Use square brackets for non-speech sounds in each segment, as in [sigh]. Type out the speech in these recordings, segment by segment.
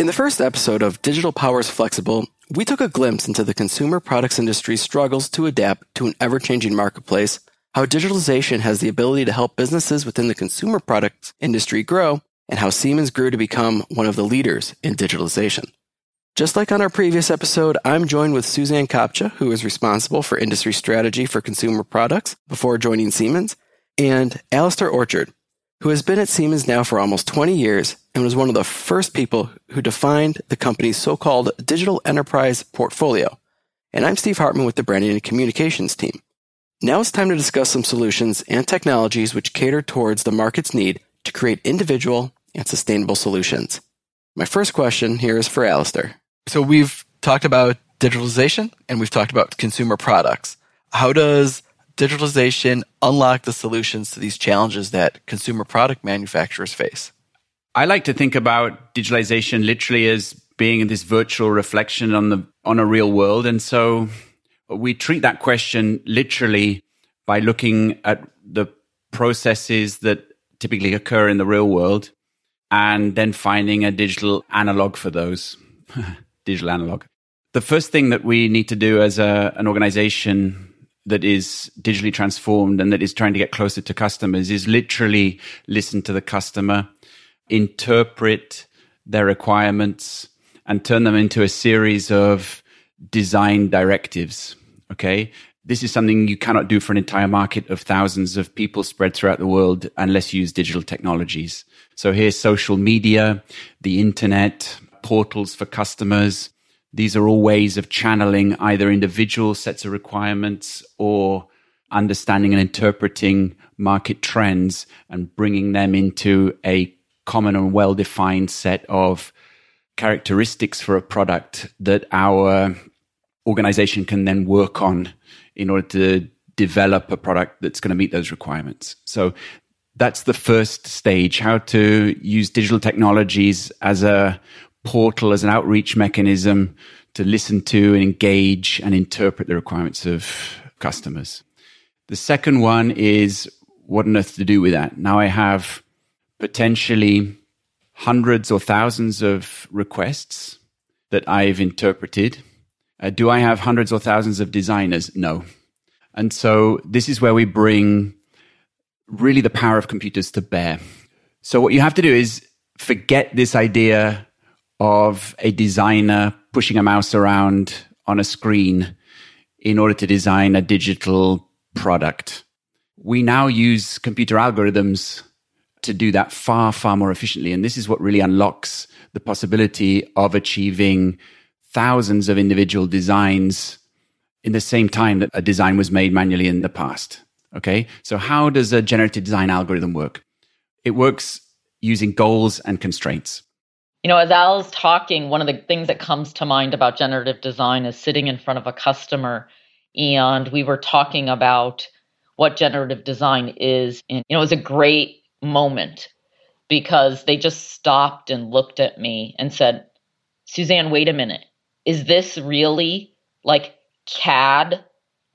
In the first episode of Digital Powers Flexible, we took a glimpse into the consumer products industry's struggles to adapt to an ever changing marketplace, how digitalization has the ability to help businesses within the consumer products industry grow, and how Siemens grew to become one of the leaders in digitalization. Just like on our previous episode, I'm joined with Suzanne Kopcha, who is responsible for industry strategy for consumer products before joining Siemens, and Alistair Orchard, who has been at Siemens now for almost 20 years and was one of the first people who defined the company's so called digital enterprise portfolio. And I'm Steve Hartman with the branding and communications team. Now it's time to discuss some solutions and technologies which cater towards the market's need to create individual and sustainable solutions. My first question here is for Alistair. So we've talked about digitalization and we've talked about consumer products. How does digitalization unlock the solutions to these challenges that consumer product manufacturers face? I like to think about digitalization literally as being this virtual reflection on the on a real world. And so we treat that question literally by looking at the processes that typically occur in the real world and then finding a digital analog for those. [laughs] Digital analog. The first thing that we need to do as a, an organization that is digitally transformed and that is trying to get closer to customers is literally listen to the customer, interpret their requirements, and turn them into a series of design directives. Okay. This is something you cannot do for an entire market of thousands of people spread throughout the world unless you use digital technologies. So here's social media, the internet, portals for customers, these are all ways of channeling either individual sets of requirements or understanding and interpreting market trends and bringing them into a common and well defined set of characteristics for a product that our organization can then work on in order to develop a product that's going to meet those requirements. So that's the first stage how to use digital technologies as a portal as an outreach mechanism to listen to and engage and interpret the requirements of customers. The second one is what on earth to do with that? Now I have potentially hundreds or thousands of requests that I've interpreted. Uh, do I have hundreds or thousands of designers? No. And so this is where we bring really the power of computers to bear. So what you have to do is forget this idea of a designer pushing a mouse around on a screen in order to design a digital product. We now use computer algorithms to do that far, far more efficiently. And this is what really unlocks the possibility of achieving thousands of individual designs in the same time that a design was made manually in the past. Okay. So how does a generative design algorithm work? It works using goals and constraints. You know, as Al's talking, one of the things that comes to mind about generative design is sitting in front of a customer and we were talking about what generative design is. And, you know, it was a great moment because they just stopped and looked at me and said, Suzanne, wait a minute. Is this really like CAD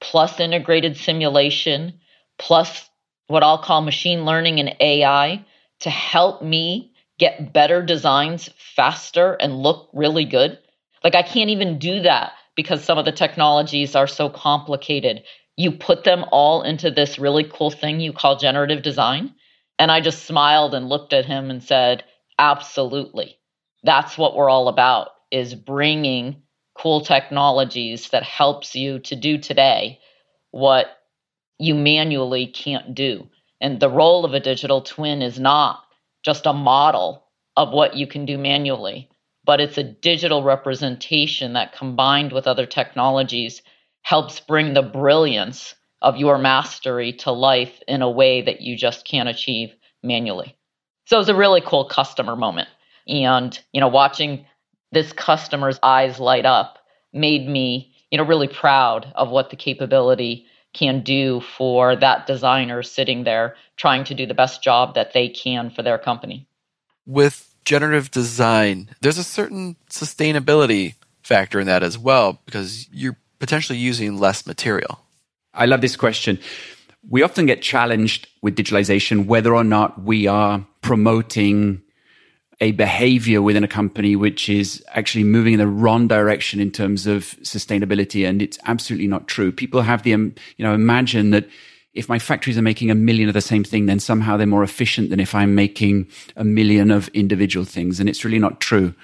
plus integrated simulation plus what I'll call machine learning and AI to help me get better designs faster and look really good. Like I can't even do that because some of the technologies are so complicated. You put them all into this really cool thing you call generative design. And I just smiled and looked at him and said, absolutely. That's what we're all about is bringing cool technologies that helps you to do today what you manually can't do. And the role of a digital twin is not just a model of what you can do manually, but it's a digital representation that combined with other technologies helps bring the brilliance of your mastery to life in a way that you just can't achieve manually. So it was a really cool customer moment. And, you know, watching this customer's eyes light up made me, you know, really proud of what the capability can do for that designer sitting there trying to do the best job that they can for their company. With generative design, there's a certain sustainability factor in that as well because you're potentially using less material. I love this question. We often get challenged with digitalization whether or not we are promoting a behavior within a company which is actually moving in the wrong direction in terms of sustainability. And it's absolutely not true. People have the, um, you know, imagine that if my factories are making a million of the same thing, then somehow they're more efficient than if I'm making a million of individual things. And it's really not true.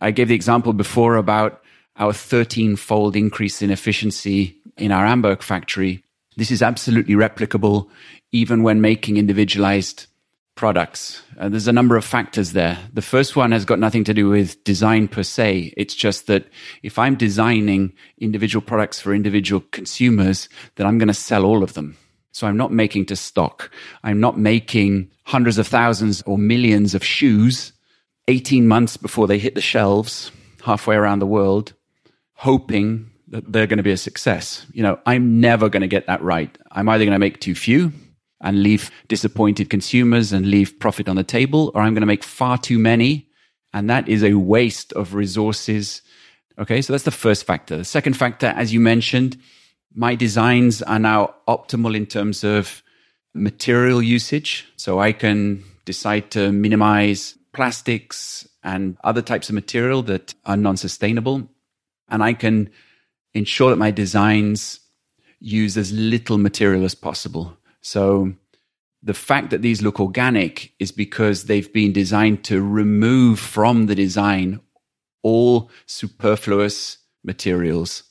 I gave the example before about our 13 fold increase in efficiency in our Amberg factory. This is absolutely replicable even when making individualized products. Uh, there's a number of factors there. The first one has got nothing to do with design per se. It's just that if I'm designing individual products for individual consumers, then I'm going to sell all of them. So I'm not making to stock. I'm not making hundreds of thousands or millions of shoes 18 months before they hit the shelves halfway around the world, hoping that they're going to be a success. You know, I'm never going to get that right. I'm either going to make too few and leave disappointed consumers and leave profit on the table, or I'm going to make far too many. And that is a waste of resources. Okay. So that's the first factor. The second factor, as you mentioned, my designs are now optimal in terms of material usage. So I can decide to minimize plastics and other types of material that are non-sustainable. And I can ensure that my designs use as little material as possible. So the fact that these look organic is because they've been designed to remove from the design all superfluous materials.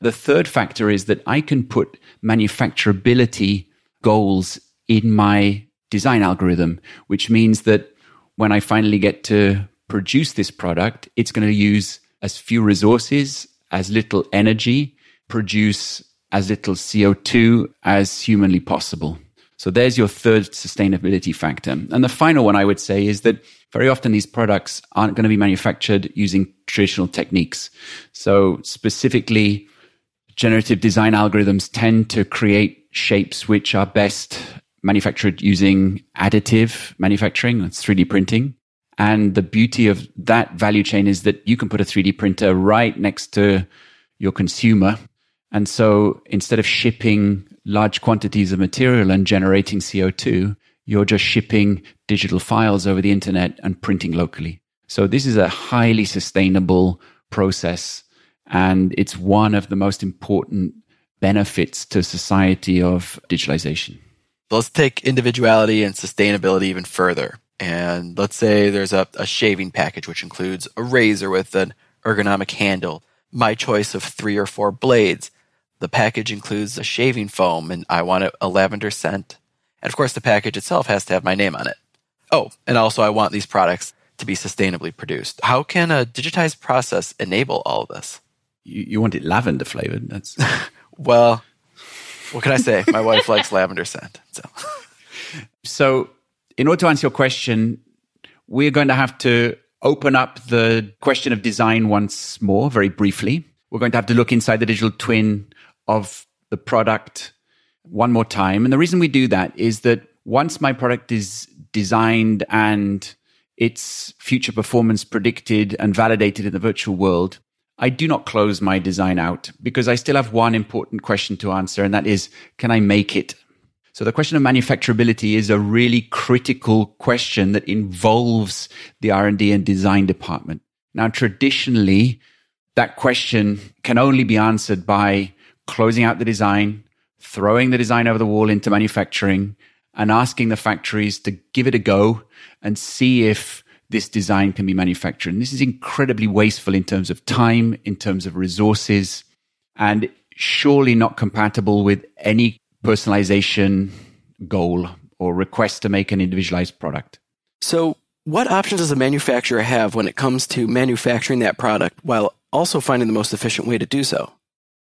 The third factor is that I can put manufacturability goals in my design algorithm, which means that when I finally get to produce this product, it's going to use as few resources, as little energy, produce as little CO2 as humanly possible. So there's your third sustainability factor. And the final one I would say is that very often these products aren't going to be manufactured using traditional techniques. So specifically, generative design algorithms tend to create shapes which are best manufactured using additive manufacturing, that's 3D printing. And the beauty of that value chain is that you can put a 3D printer right next to your consumer and so instead of shipping large quantities of material and generating CO2, you're just shipping digital files over the internet and printing locally. So this is a highly sustainable process. And it's one of the most important benefits to society of digitalization. Let's take individuality and sustainability even further. And let's say there's a, a shaving package, which includes a razor with an ergonomic handle, my choice of three or four blades, the package includes a shaving foam and I want a lavender scent. And of course, the package itself has to have my name on it. Oh, and also I want these products to be sustainably produced. How can a digitized process enable all of this? You, you want it lavender flavored. That's [laughs] well, what can I say? My wife likes lavender scent. So. [laughs] so, in order to answer your question, we're going to have to open up the question of design once more, very briefly. We're going to have to look inside the digital twin of the product one more time. And the reason we do that is that once my product is designed and its future performance predicted and validated in the virtual world, I do not close my design out because I still have one important question to answer, and that is, can I make it? So the question of manufacturability is a really critical question that involves the R&D and design department. Now, traditionally, that question can only be answered by closing out the design, throwing the design over the wall into manufacturing, and asking the factories to give it a go and see if this design can be manufactured. And this is incredibly wasteful in terms of time, in terms of resources, and surely not compatible with any personalization goal or request to make an individualized product. So, what options does a manufacturer have when it comes to manufacturing that product while also finding the most efficient way to do so?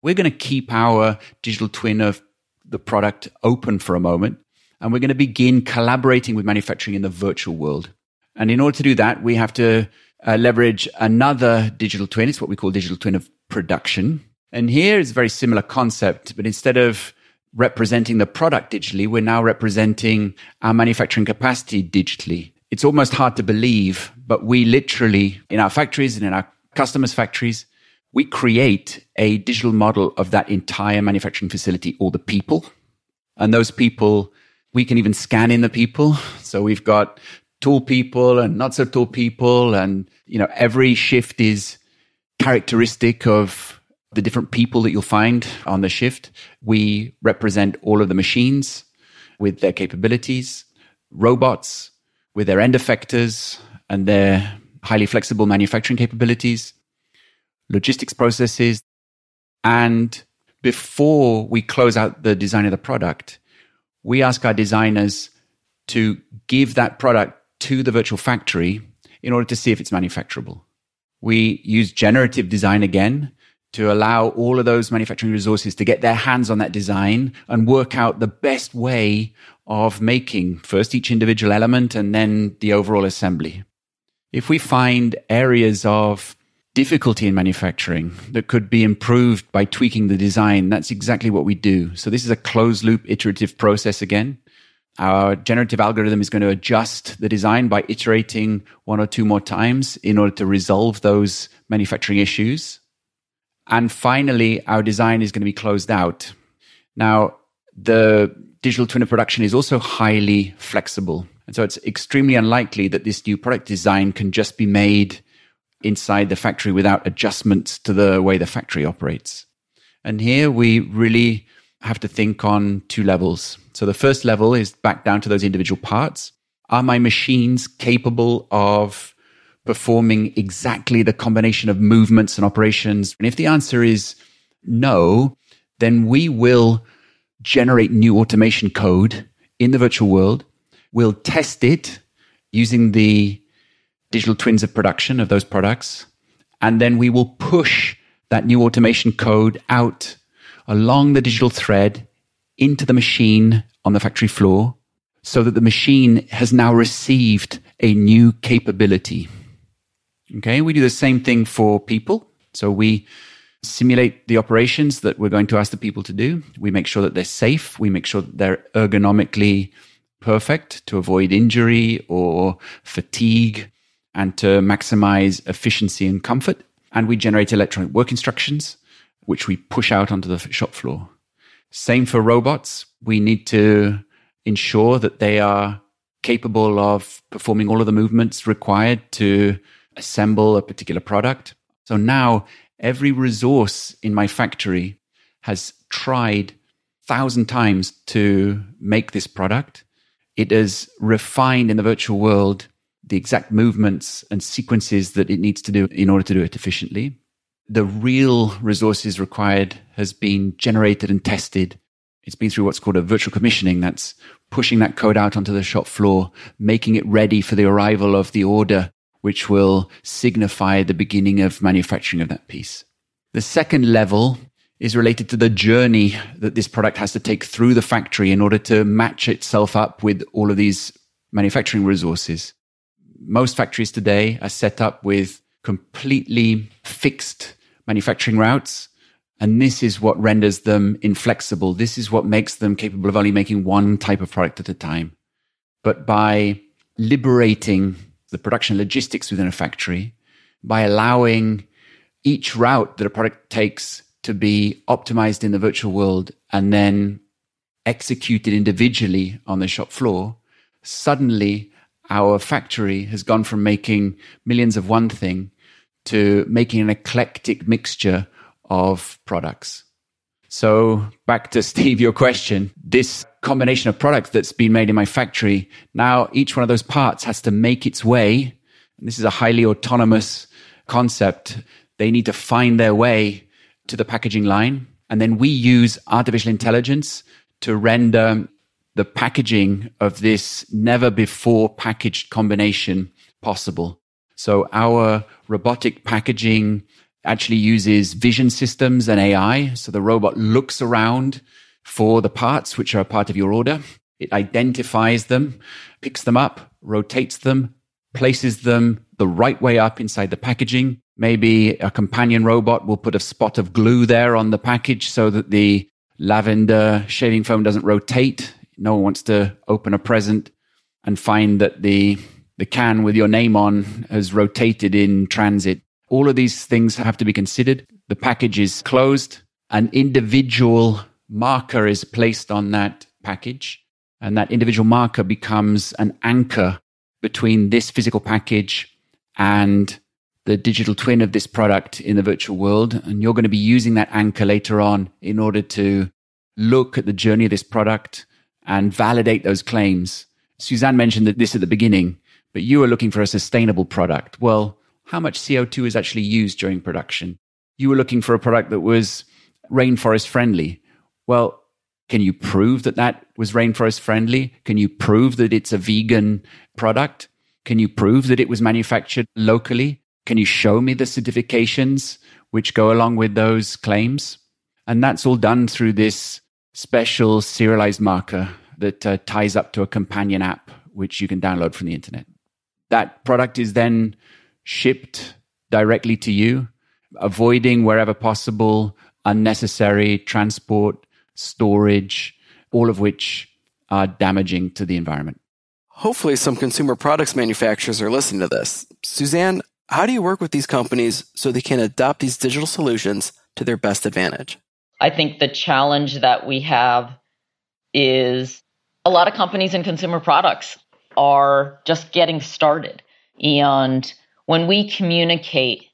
We're going to keep our digital twin of the product open for a moment, and we're going to begin collaborating with manufacturing in the virtual world. And in order to do that, we have to uh, leverage another digital twin. It's what we call digital twin of production. And here is a very similar concept, but instead of representing the product digitally, we're now representing our manufacturing capacity digitally. It's almost hard to believe, but we literally, in our factories and in our customers' factories, we create a digital model of that entire manufacturing facility or the people. And those people, we can even scan in the people. So we've got tall people and not so tall people. And, you know, every shift is characteristic of the different people that you'll find on the shift. We represent all of the machines with their capabilities, robots with their end effectors and their highly flexible manufacturing capabilities, logistics processes. And before we close out the design of the product, we ask our designers to give that product to the virtual factory in order to see if it's manufacturable. We use generative design again to allow all of those manufacturing resources to get their hands on that design and work out the best way of making first each individual element and then the overall assembly. If we find areas of difficulty in manufacturing that could be improved by tweaking the design, that's exactly what we do. So this is a closed loop iterative process again. Our generative algorithm is going to adjust the design by iterating one or two more times in order to resolve those manufacturing issues. And finally, our design is going to be closed out. Now, the digital twin of production is also highly flexible. And so it's extremely unlikely that this new product design can just be made inside the factory without adjustments to the way the factory operates. And here we really have to think on two levels. So the first level is back down to those individual parts. Are my machines capable of performing exactly the combination of movements and operations? And if the answer is no, then we will generate new automation code in the virtual world. We'll test it using the digital twins of production of those products. And then we will push that new automation code out along the digital thread into the machine on the factory floor so that the machine has now received a new capability. Okay, we do the same thing for people. So we simulate the operations that we're going to ask the people to do. We make sure that they're safe. We make sure that they're ergonomically perfect to avoid injury or fatigue and to maximize efficiency and comfort. And we generate electronic work instructions which we push out onto the shop floor. Same for robots. We need to ensure that they are capable of performing all of the movements required to assemble a particular product. So now every resource in my factory has tried thousand times to make this product. It has refined in the virtual world the exact movements and sequences that it needs to do in order to do it efficiently the real resources required has been generated and tested. It's been through what's called a virtual commissioning. That's pushing that code out onto the shop floor, making it ready for the arrival of the order, which will signify the beginning of manufacturing of that piece. The second level is related to the journey that this product has to take through the factory in order to match itself up with all of these manufacturing resources. Most factories today are set up with completely fixed manufacturing routes. And this is what renders them inflexible. This is what makes them capable of only making one type of product at a time. But by liberating the production logistics within a factory, by allowing each route that a product takes to be optimized in the virtual world and then executed individually on the shop floor, suddenly our factory has gone from making millions of one thing to making an eclectic mixture of products. So back to [laughs] Steve, your question, this combination of products that's been made in my factory, now each one of those parts has to make its way. And this is a highly autonomous concept. They need to find their way to the packaging line. And then we use artificial intelligence to render the packaging of this never before packaged combination possible. So our robotic packaging actually uses vision systems and AI. So the robot looks around for the parts which are a part of your order. It identifies them, picks them up, rotates them, places them the right way up inside the packaging. Maybe a companion robot will put a spot of glue there on the package so that the lavender shaving foam doesn't rotate. No one wants to open a present and find that the the can with your name on has rotated in transit. All of these things have to be considered. The package is closed. An individual marker is placed on that package and that individual marker becomes an anchor between this physical package and the digital twin of this product in the virtual world. And you're going to be using that anchor later on in order to look at the journey of this product and validate those claims. Suzanne mentioned that this at the beginning, but you are looking for a sustainable product. Well, how much CO2 is actually used during production? You were looking for a product that was rainforest friendly. Well, can you prove that that was rainforest friendly? Can you prove that it's a vegan product? Can you prove that it was manufactured locally? Can you show me the certifications which go along with those claims? And that's all done through this special serialized marker that uh, ties up to a companion app which you can download from the internet. That product is then shipped directly to you, avoiding wherever possible unnecessary transport, storage, all of which are damaging to the environment. Hopefully, some consumer products manufacturers are listening to this. Suzanne, how do you work with these companies so they can adopt these digital solutions to their best advantage? I think the challenge that we have is a lot of companies in consumer products are just getting started. And when we communicate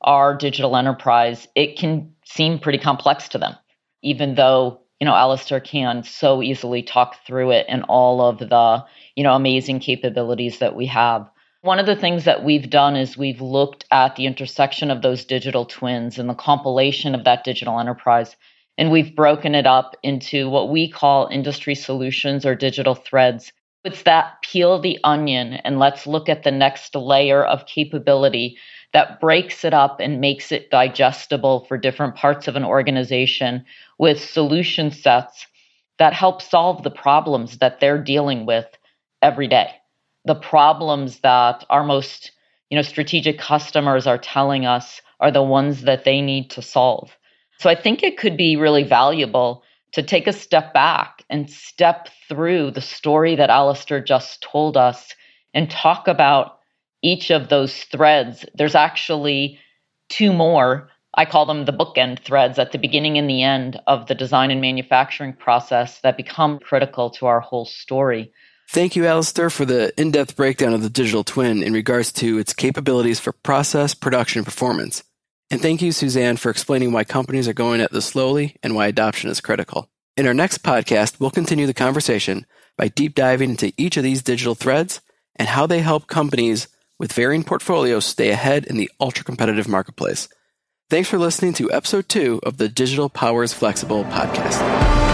our digital enterprise, it can seem pretty complex to them, even though, you know, Alistair can so easily talk through it and all of the, you know, amazing capabilities that we have. One of the things that we've done is we've looked at the intersection of those digital twins and the compilation of that digital enterprise. And we've broken it up into what we call industry solutions or digital threads. It's that peel the onion and let's look at the next layer of capability that breaks it up and makes it digestible for different parts of an organization with solution sets that help solve the problems that they're dealing with every day. The problems that our most you know strategic customers are telling us are the ones that they need to solve. So I think it could be really valuable to take a step back and step through the story that Alistair just told us and talk about each of those threads, there's actually two more. I call them the bookend threads at the beginning and the end of the design and manufacturing process that become critical to our whole story. Thank you, Alistair, for the in depth breakdown of the digital twin in regards to its capabilities for process, production, and performance. And thank you, Suzanne, for explaining why companies are going at this slowly and why adoption is critical. In our next podcast, we'll continue the conversation by deep diving into each of these digital threads and how they help companies with varying portfolios stay ahead in the ultra competitive marketplace. Thanks for listening to episode two of the Digital Powers Flexible podcast.